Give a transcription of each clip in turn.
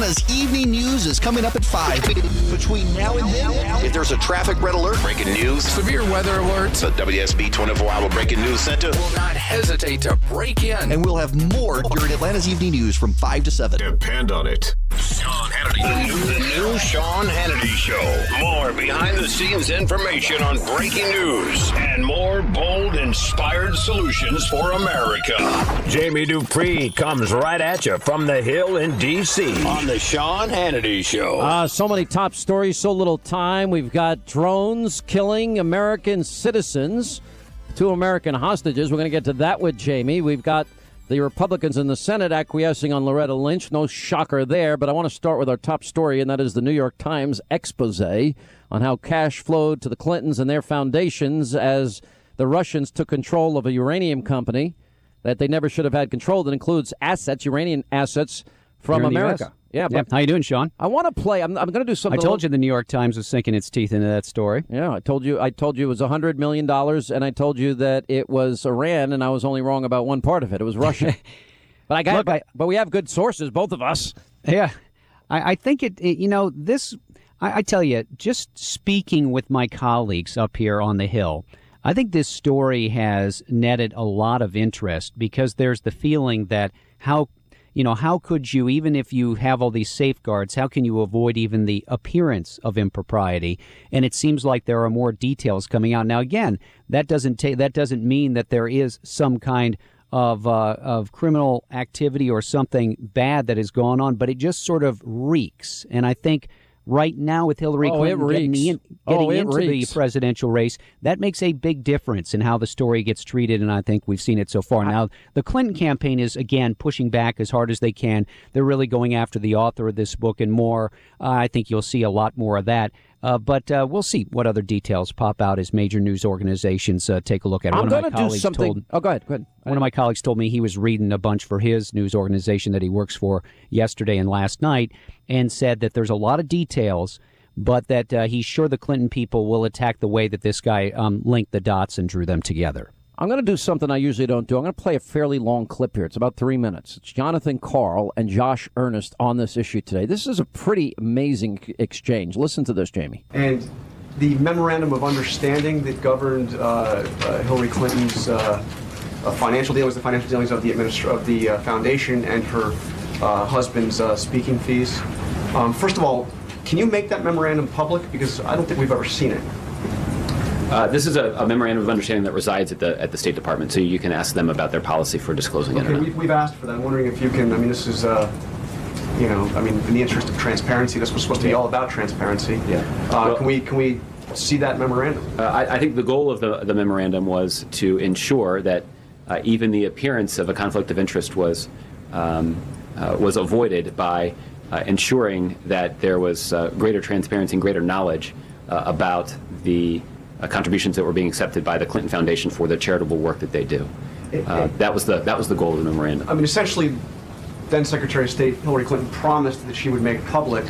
Atlanta's evening news is coming up at 5. Between now and then, if there's a traffic red alert, breaking news, severe weather alerts, the WSB 24 Hour Breaking News Center will not hesitate to break in. And we'll have more during Atlanta's evening news from 5 to 7. Depend on it. Sean Hannity. The new, Sean Hannity Show. More behind the scenes information on breaking news and more bold, inspired solutions for America. Jamie Dupree comes right at you from the Hill in D.C. on the Sean Hannity Show. Uh, so many top stories, so little time. We've got drones killing American citizens, two American hostages. We're going to get to that with Jamie. We've got the Republicans in the Senate acquiescing on Loretta Lynch. No shocker there, but I want to start with our top story, and that is the New York Times expose on how cash flowed to the Clintons and their foundations as the Russians took control of a uranium company that they never should have had control that includes assets, uranium assets from America. Yeah, but how you doing, Sean? I want to play. I'm, I'm going to do something. I told you the New York Times was sinking its teeth into that story. Yeah, I told you. I told you it was hundred million dollars, and I told you that it was Iran, and I was only wrong about one part of it. It was Russia. but I got. Look, but, but we have good sources, both of us. Yeah, I, I think it, it. You know, this. I, I tell you, just speaking with my colleagues up here on the Hill. I think this story has netted a lot of interest because there's the feeling that how you know, how could you, even if you have all these safeguards, how can you avoid even the appearance of impropriety? And it seems like there are more details coming out now. Again, that doesn't take that doesn't mean that there is some kind of uh, of criminal activity or something bad that has gone on, but it just sort of reeks. And I think right now with Hillary oh, Clinton getting, in, getting oh, into reeks. the presidential race, that makes a big difference in how the story gets treated, and I think we've seen it so far. Now, the Clinton campaign is, again, pushing back as hard as they can. They're really going after the author of this book and more. Uh, I think you'll see a lot more of that. Uh, but uh, we'll see what other details pop out as major news organizations uh, take a look at. it. I'm going to do something. Told, oh, go ahead. Go ahead. One of my colleagues told me he was reading a bunch for his news organization that he works for yesterday and last night, and said that there's a lot of details but that uh, he's sure the Clinton people will attack the way that this guy um, linked the dots and drew them together. I'm going to do something I usually don't do. I'm going to play a fairly long clip here. It's about three minutes. It's Jonathan Karl and Josh Earnest on this issue today. This is a pretty amazing exchange. Listen to this, Jamie. And the memorandum of understanding that governed uh, uh, Hillary Clinton's uh, uh, financial dealings, the financial dealings of the administra- of the uh, foundation, and her uh, husband's speaking fees. Um, first of all, can you make that memorandum public? Because I don't think we've ever seen it. Uh, this is a, a, memorandum of understanding that resides at the at the State Department, so you can ask them about their policy for disclosing it. Okay, we, have asked for that. I'm wondering if you can. I mean, this is, uh, you know, I mean, in the interest of transparency, this was supposed to be all about transparency. Yeah. Uh, can we can we see that memorandum? Uh, I, I, think the goal of the the memorandum was to ensure that uh, even the appearance of a conflict of interest was um, uh, was avoided by uh, ensuring that there was uh, greater transparency and greater knowledge uh, about the uh, contributions that were being accepted by the Clinton Foundation for the charitable work that they do. Uh, that was the that was the goal of the memorandum. I mean, essentially, then Secretary of State Hillary Clinton promised that she would make public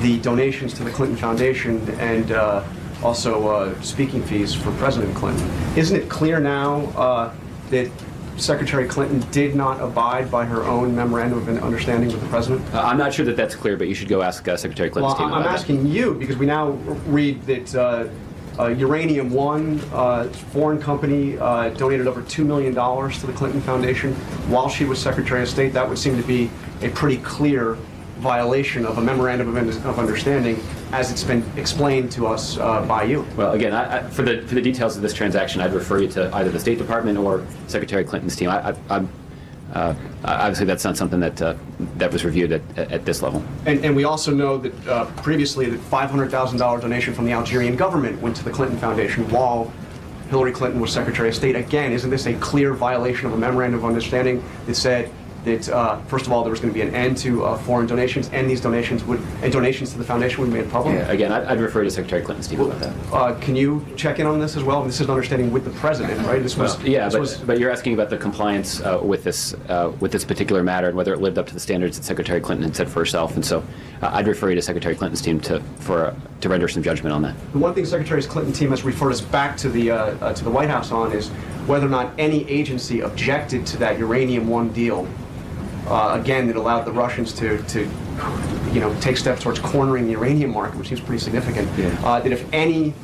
the donations to the Clinton Foundation and uh, also speaking fees for President Clinton. Isn't it clear now that Secretary Clinton did not abide by her own memorandum of understanding with the president? Uh, I'm not sure that that's clear, but you should go ask uh, Secretary Clinton's well, team. I'm asking that. you because we now read that uh, uh Uranium One, uh, foreign company, uh, donated over two million dollars to the Clinton Foundation while she was Secretary of State. That would seem to be a pretty clear violation of a memorandum of understanding as it's been explained to us uh, by you. Well, again, I, I, for the for the details of this transaction, I'd refer you to either the State Department or Secretary Clinton's team. I, am uh, obviously that's not something that uh, that was reviewed at, at this level. And, and we also know that uh, previously that $500,000 donation from the Algerian government went to the Clinton Foundation while Hillary Clinton was Secretary of State. Again, isn't this a clear violation of a memorandum of understanding that said that uh, first of all there was going to be an end to uh, foreign donations, and these donations would and donations to the foundation would be made public. Yeah, again, I'd, I'd refer to Secretary Clinton's team well, about that. Uh, can you check in on this as well? This is an understanding with the president, right? This was well, yeah, this but, was, but you're asking about the compliance uh, with this uh, with this particular matter and whether it lived up to the standards that Secretary Clinton had set for herself, and so uh, I'd refer you to Secretary Clinton's team to for to render some judgment on that. The one thing Secretary Clinton's team has referred us back to the to the White House on is whether or not any agency objected to that uranium one deal uh, again, it allowed the Russians to, to you know, take steps towards cornering the uranium market, which seems pretty significant. Uh, that if any,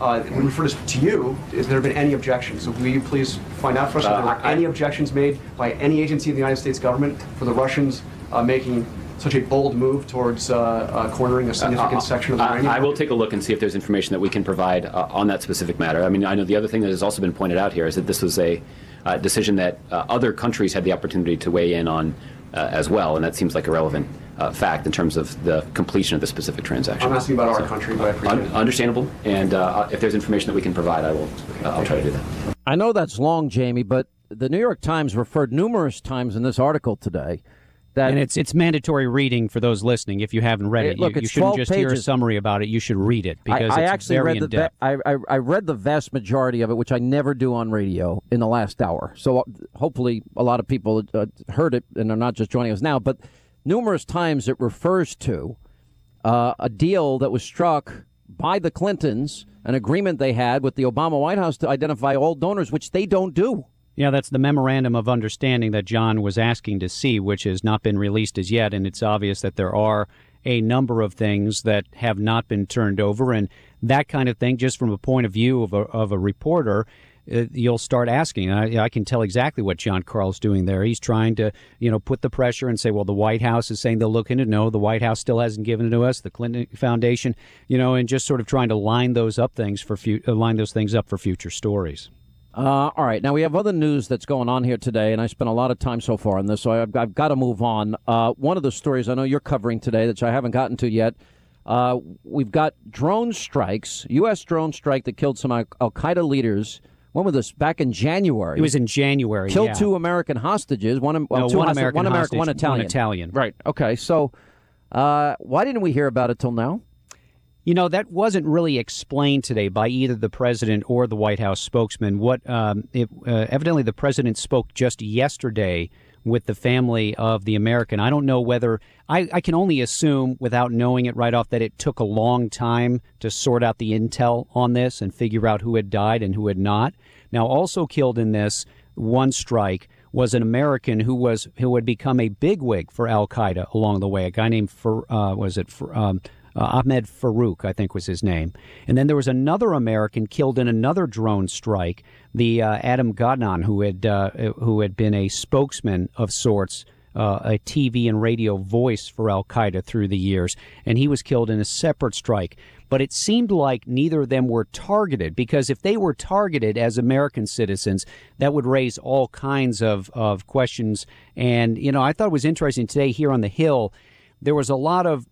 uh, we refer this to you, has there been any objections? So will you please find out for us if there Uh, were any objections made by any agency of the United States government for the Russians uh, making such a bold move towards uh, uh, cornering a significant section of the I, uranium I will take a look and see if there's information that we can provide uh, on that specific matter. I mean, I know the other thing that has also been pointed out here is that this was a uh, decision that uh, other countries had the opportunity to weigh in on uh, as well, and that seems like a relevant uh, fact in terms of the completion of the specific transaction. I'm asking about our country, but I appreciate un- it. understandable, and uh, if there's information that we can provide, I will. Uh, I'll try to do that. I know that's long, Jamie, but the New York Times referred numerous times in this article today that And it's it's mandatory reading for those listening. If you haven't read it, look, you, you shouldn't 12 just hear a pages. summary about it. You should read it because I, I it's actually very read the in depth. va- I, I, I read the vast majority of it, which I never do on radio in the last hour. So uh, hopefully, a lot of people uh, heard it and are not just joining us now. But numerous times it refers to uh, a deal that was struck by the Clintons, an agreement they had with the Obama White House to identify all donors, which they don't do. Yeah, that's the memorandum of understanding that John was asking to see, which has not been released as yet. And it's obvious that there are a number of things that have not been turned over. And that kind of thing, just from a point of view of a, of a reporter, uh, you'll start asking. I, I can tell exactly what John Karl's doing there. He's trying to, you know, put the pressure and say, well, the White House is saying they'll look into. it. No, the White House still hasn't given it to us. The Clinton Foundation, you know, and just sort of trying to line those up things for fu- uh, line those things up for future stories. Uh, all right. Now we have other news that's going on here today, and I spent a lot of time so far on this, so I've, I've got to move on. Uh, one of the stories I know you're covering today, that I haven't gotten to yet, uh, we've got drone strikes, U.S. drone strike that killed some Al Qaeda leaders. When was this? Back in January. It was in January. killed yeah. two American hostages. One, well, No, two one American one American, hostage, one one Italian. Italian. Right. Okay. So, uh, why didn't we hear about it till now? You know, that wasn't really explained today by either the president or the White House spokesman. What um, it, uh, evidently the president spoke just yesterday with the family of the American. I don't know whether I, I can only assume without knowing it right off that it took a long time to sort out the intel on this and figure out who had died and who had not. Now, also killed in this one strike was an American who was who had become a bigwig for Al Qaeda along the way. A guy named Far, uh, was it Far, um, uh, Ahmed Farouk, I think was his name. And then there was another American killed in another drone strike, the uh, Adam Gadahn, who had uh, who had been a spokesman of sorts. Uh, a TV and radio voice for Al Qaeda through the years, and he was killed in a separate strike. But it seemed like neither of them were targeted because if they were targeted as American citizens, that would raise all kinds of, of questions. And, you know, I thought it was interesting today here on the Hill, there was a lot of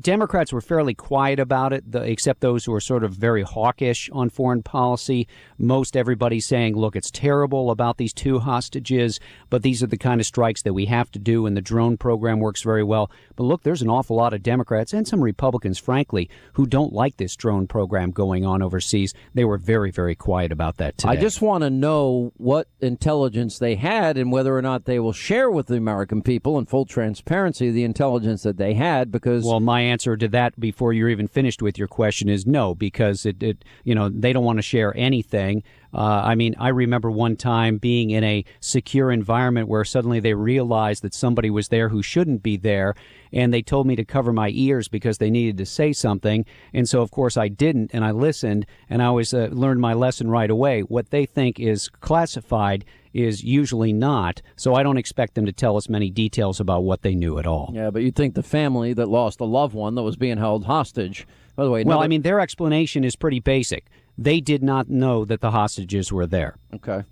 Democrats were fairly quiet about it, the, except those who are sort of very hawkish on foreign policy. Most everybody saying, look, it's terrible about these two hostages, but these are the kind of strikes that we have to do, and the drone program works very well. But look, there's an awful lot of Democrats and some Republicans, frankly, who don't like this drone program going on overseas. They were very, very quiet about that today. I just want to know what intelligence they had and whether or not they will share with the American people in full transparency the intelligence that they had because Well, my answer to that before you're even finished with your question is no, because it, it you know, they don't want to share anything. Uh, I mean, I remember one time being in a secure environment where suddenly they realized that somebody was there who shouldn't be there, and they told me to cover my ears because they needed to say something. And so, of course, I didn't, and I listened, and I always uh, learned my lesson right away. What they think is classified is usually not, so I don't expect them to tell us many details about what they knew at all. Yeah, but you'd think the family that lost a loved one that was being held hostage. By the way, Well, I mean, their explanation is pretty basic. They did not know that the hostages were there. Okay.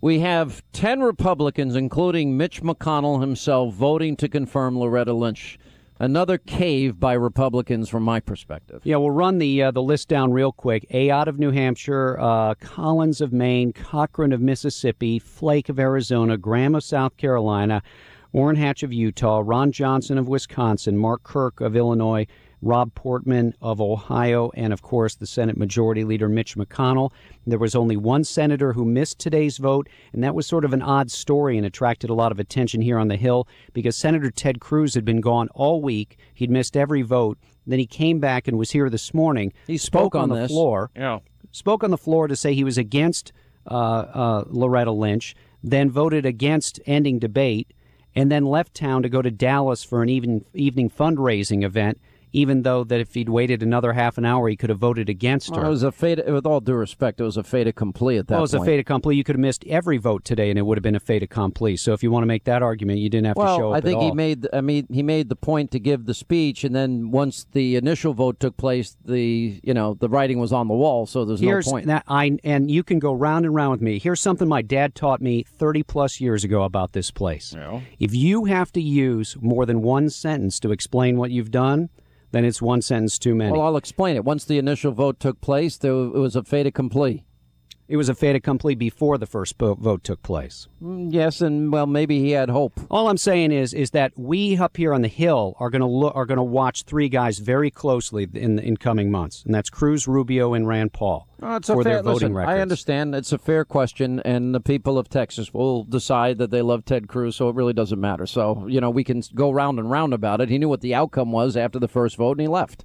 We have 10 Republicans, including Mitch McConnell himself, voting to confirm Loretta Lynch. Another cave by Republicans from my perspective. Yeah, we'll run the uh, the list down real quick. Ayotte of New Hampshire, uh, Collins of Maine, Cochran of Mississippi, Flake of Arizona, Graham of South Carolina, Orrin Hatch of Utah, Ron Johnson of Wisconsin, Mark Kirk of Illinois, Rob Portman of Ohio, and of course the Senate Majority Leader Mitch McConnell. There was only one senator who missed today's vote, and that was sort of an odd story and attracted a lot of attention here on the Hill because Senator Ted Cruz had been gone all week. He'd missed every vote. Then he came back and was here this morning. He spoke on the this. floor. Yeah. Spoke on the floor to say he was against uh, uh, Loretta Lynch, then voted against ending debate, and then left town to go to Dallas for an even, evening fundraising event even though that if he'd waited another half an hour, he could have voted against her. It was a fait, with all due respect, it was a fait accompli at that well, it was point. a fait accompli. You could have missed every vote today, and it would have been a fait accompli. So if you want to make that argument, you didn't have well, to show up I think at he made. I mean, he made the point to give the speech, and then once the initial vote took place, the you know the writing was on the wall, so there's Here's no point. that I and you can go round and round with me. Here's something my dad taught me 30 plus years ago about this place. If you have to use more than one sentence to explain what you've done, then it's one sentence too many. Well, I'll explain it. Once the initial vote took place, there, it was a fait accompli. It was a fait accompli before the first vote took place. Mm, Yes, and well, maybe he had hope. All I'm saying is is that we up here on the hill are going to look are going to watch three guys very closely in in coming months, and that's Cruz, Rubio, and Rand Paul Oh, it's a for fair, their voting listen, records. I understand it's a fair question, and the people of Texas will decide that they love Ted Cruz, so it really doesn't matter. So you know, we can go round and round about it. He knew what the outcome was after the first vote, and he left.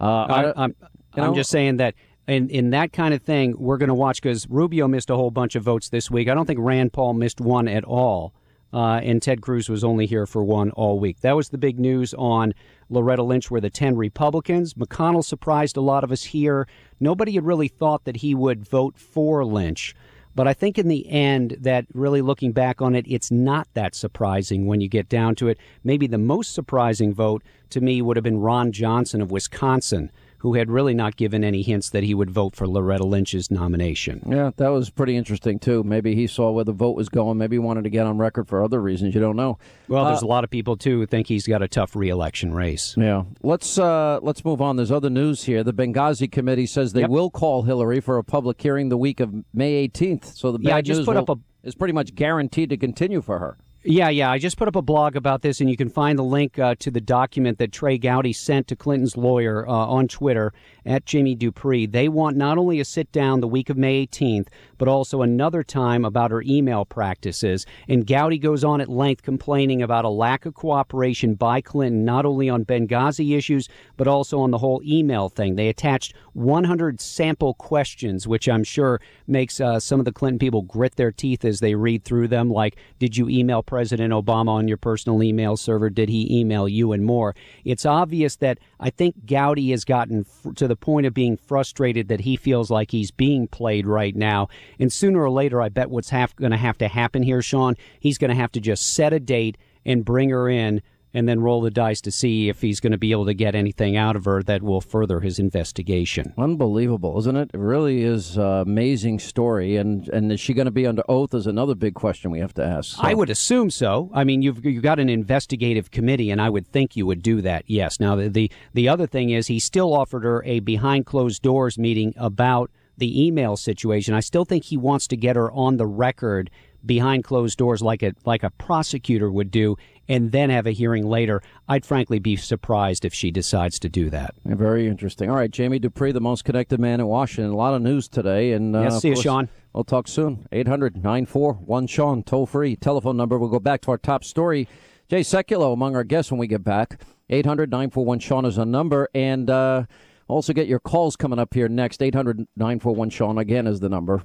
Uh, I, I, I'm, you I'm just saying that in, in that kind of thing, we're going to watch because Rubio missed a whole bunch of votes this week. I don't think Rand Paul missed one at all. Uh, and Ted Cruz was only here for one all week. That was the big news on Loretta Lynch, where the 10 Republicans. McConnell surprised a lot of us here. Nobody had really thought that he would vote for Lynch. But I think in the end, that really looking back on it, it's not that surprising when you get down to it. Maybe the most surprising vote to me would have been Ron Johnson of Wisconsin, who had really not given any hints that he would vote for Loretta Lynch's nomination. yeah, that was pretty interesting too. Maybe he saw where the vote was going. Maybe he wanted to get on record for other reasons. You don't know. Well, there's Uh, a lot of people too who think he's got a tough reelection race. Yeah, let's uh, let's move on. There's other news here. The Benghazi committee says they Yep. will call Hillary for a public hearing the week of May 18th. So the bad Yeah, I just news put up will- is pretty much guaranteed to continue for her. Yeah, yeah. I just put up a blog about this, and you can find the link uh, to the document that Trey Gowdy sent to Clinton's lawyer uh, on Twitter at Jamie Dupree. They want not only a sit down the week of May 18th, but also another time about her email practices. And Gowdy goes on at length complaining about a lack of cooperation by Clinton, not only on Benghazi issues, but also on the whole email thing. They attached 100 sample questions, which I'm sure makes uh, some of the Clinton people grit their teeth as they read through them. Like, did you email President Obama on your personal email server? Did he email you and more? It's obvious that I think Gowdy has gotten f- to the point of being frustrated that he feels like he's being played right now. And sooner or later, I bet what's going to have to happen here, Sean, he's going to have to just set a date and bring her in and then roll the dice to see if he's going to be able to get anything out of her that will further his investigation. Unbelievable, isn't it? It really is an amazing story. And and is she going to be under oath? Is another big question we have to ask. So- I would assume so. I mean, you've you've got an investigative committee, and I would think you would do that. Yes. Now, the the, the other thing is, he still offered her a behind closed doors meeting about the email situation. I still think he wants to get her on the record behind closed doors, like a like a prosecutor would do, and then have a hearing later. I'd frankly be surprised if she decides to do that. Very interesting. All right, Jamie Dupree, the most connected man in Washington. A lot of news today. And uh, Yes, see you, Sean. We'll talk soon. 800 941 Sean, toll free. Telephone number. We'll go back to our top story. Jay Sekulow among our guests when we get back. 800 941 Sean is a number. And uh, also get your calls coming up here next. 800 941 Sean again is the number.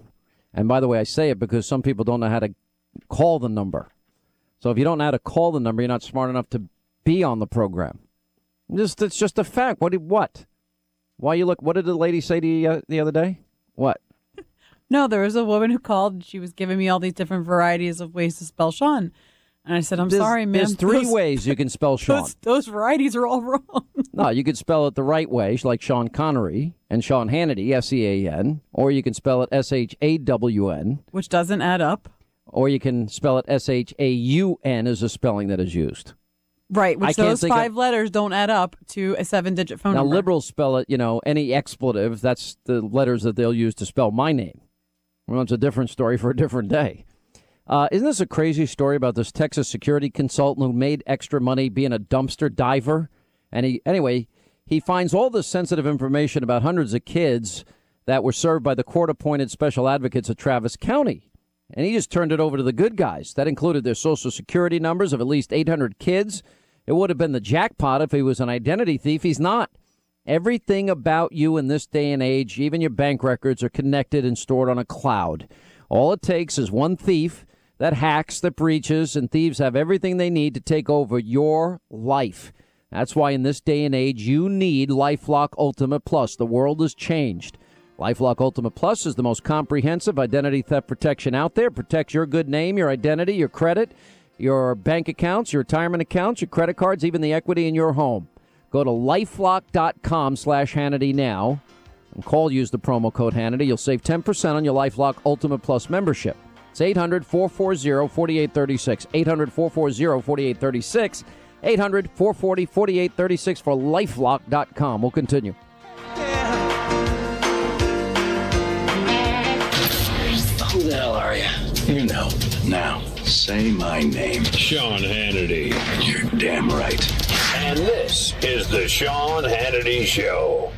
And by the way, I say it because some people don't know how to call the number. So if you don't know how to call the number, you're not smart enough to be on the program. Just it's just a fact. What? did- What? Why you look? What did the lady say to you uh, the other day? What? No, there was a woman who called and she was giving me all these different varieties of ways to spell Sean. And I said, I'm There's- sorry, ma'am. There's three those- ways you can spell Sean. Those, those varieties are all wrong. no, you could spell it the right way, like Sean Connery and Sean Hannity, S E A N, or you can spell it S H A W N, Which doesn't add up. or you can spell it S H A U N as a spelling that is used. Right, which those think of- five letters don't add up to a seven digit phone now, number. liberals spell it, you know, any expletive, that's the letters that they'll use to spell my name. Well, it's a different story for a different day. Uh, isn't this a crazy story about this Texas security consultant who made extra money being a dumpster diver? And he, anyway, he finds all this sensitive information about hundreds of kids that were served by the court appointed special advocates of Travis County. And he just turned it over to the good guys. That included their social security numbers of at least 800 kids. It would have been the jackpot if he was an identity thief. He's not. Everything about you in this day and age, even your bank records, are connected and stored on a cloud. All it takes is one thief that hacks, that breaches, and thieves have everything they need to take over your life. That's why in this day and age, you need Lifelock Ultimate Plus. The world has changed. Lifelock Ultimate Plus is the most comprehensive identity theft protection out there. Protects your good name, your identity, your credit, your bank accounts, your retirement accounts, your credit cards, even the equity in your home. Go to lifelock.com slash Hannity now and call use the promo code Hannity. You'll save 10% on your Lifelock Ultimate Plus membership. It's 800 440 4836. 800 440 4836. 800 440 4836 for lifelock.com. We'll continue. Who the hell are you? You know. Now, say my name. Sean Hannity. You're damn right. And this is the Sean Hannity Show.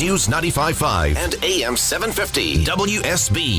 News 95.5 and AM 750 WSB.